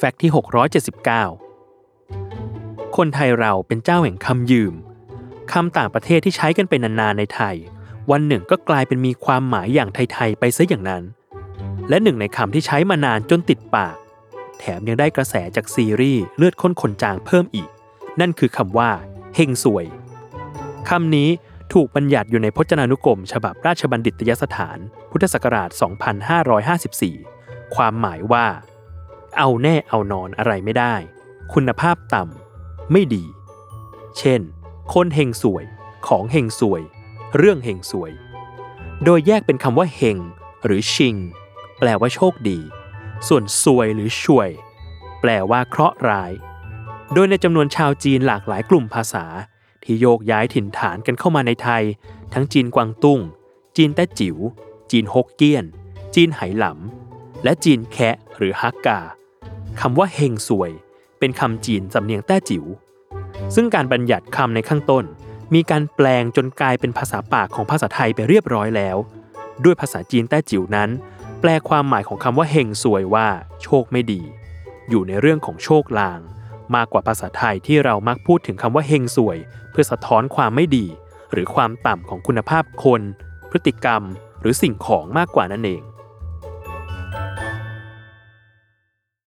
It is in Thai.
แฟกต์ที่ 679 คนไทยเราเป็นเจ้าแห่งคำยืมคำต่างประเทศที่ใช้กันเป็นนานๆในไทย วันหนึ่งก็กลายเป็นมีความหมายอย่างไทยๆไปซะอย่างนั้น และหนึ่งในคำที่ใช้มานานจนติดปาก แถมยังได้กระแสจากซีรีส์เลือดข้นคนจางเพิ่มอีก นั่นคือคำว่าเฮงสวยคำนี้ถูกบัญญัติอยู่ในพจนานุกรม ฉบับราชบัณฑิตยสถาน พุทธศักราช 2554 ความหมายว่า เอาแน่เอานอนอะไรไม่ได้ คุณภาพต่ำไม่ดี เช่น คนเฮงสวย ของเฮงสวย เรื่องเฮงสวย โดยแยกเป็นคำว่าเฮงหรือชิง แปลว่าโชคดี ส่วนสวยหรือช่วย แปลว่าเคราะห์ร้าย โดยในจำนวนชาวจีนหลากหลายกลุ่มภาษา ที่โยกย้ายถิ่นฐานกันเข้ามาในไทย ทั้งจีนกวางตุ้ง จีนแต้จิ๋วจีนฮกเกี้ยน จีนไหหลำ และจีนแคะหรือฮักกาคำว่าเฮงสวย เป็นคำจีนสำเนียงแต้จิ๋วซึ่งการบัญญัติคำในข้างต้น มีการแปลงจนกลายเป็นภาษาปากของภาษาไทยไปเรียบร้อยแล้ว ด้วยภาษาจีนแต้จิ๋วนั้น แปลความหมายของคำว่าเฮงสวยว่า โชคไม่ดี อยู่ในเรื่องของโชคลาง มากกว่าภาษาไทยที่เรามักพูดถึงคำว่าเฮงสวย เพื่อสะท้อนความไม่ดี หรือความต่ำของคุณภาพคน พฤติกรรม หรือสิ่งของมากกว่านั่นเอง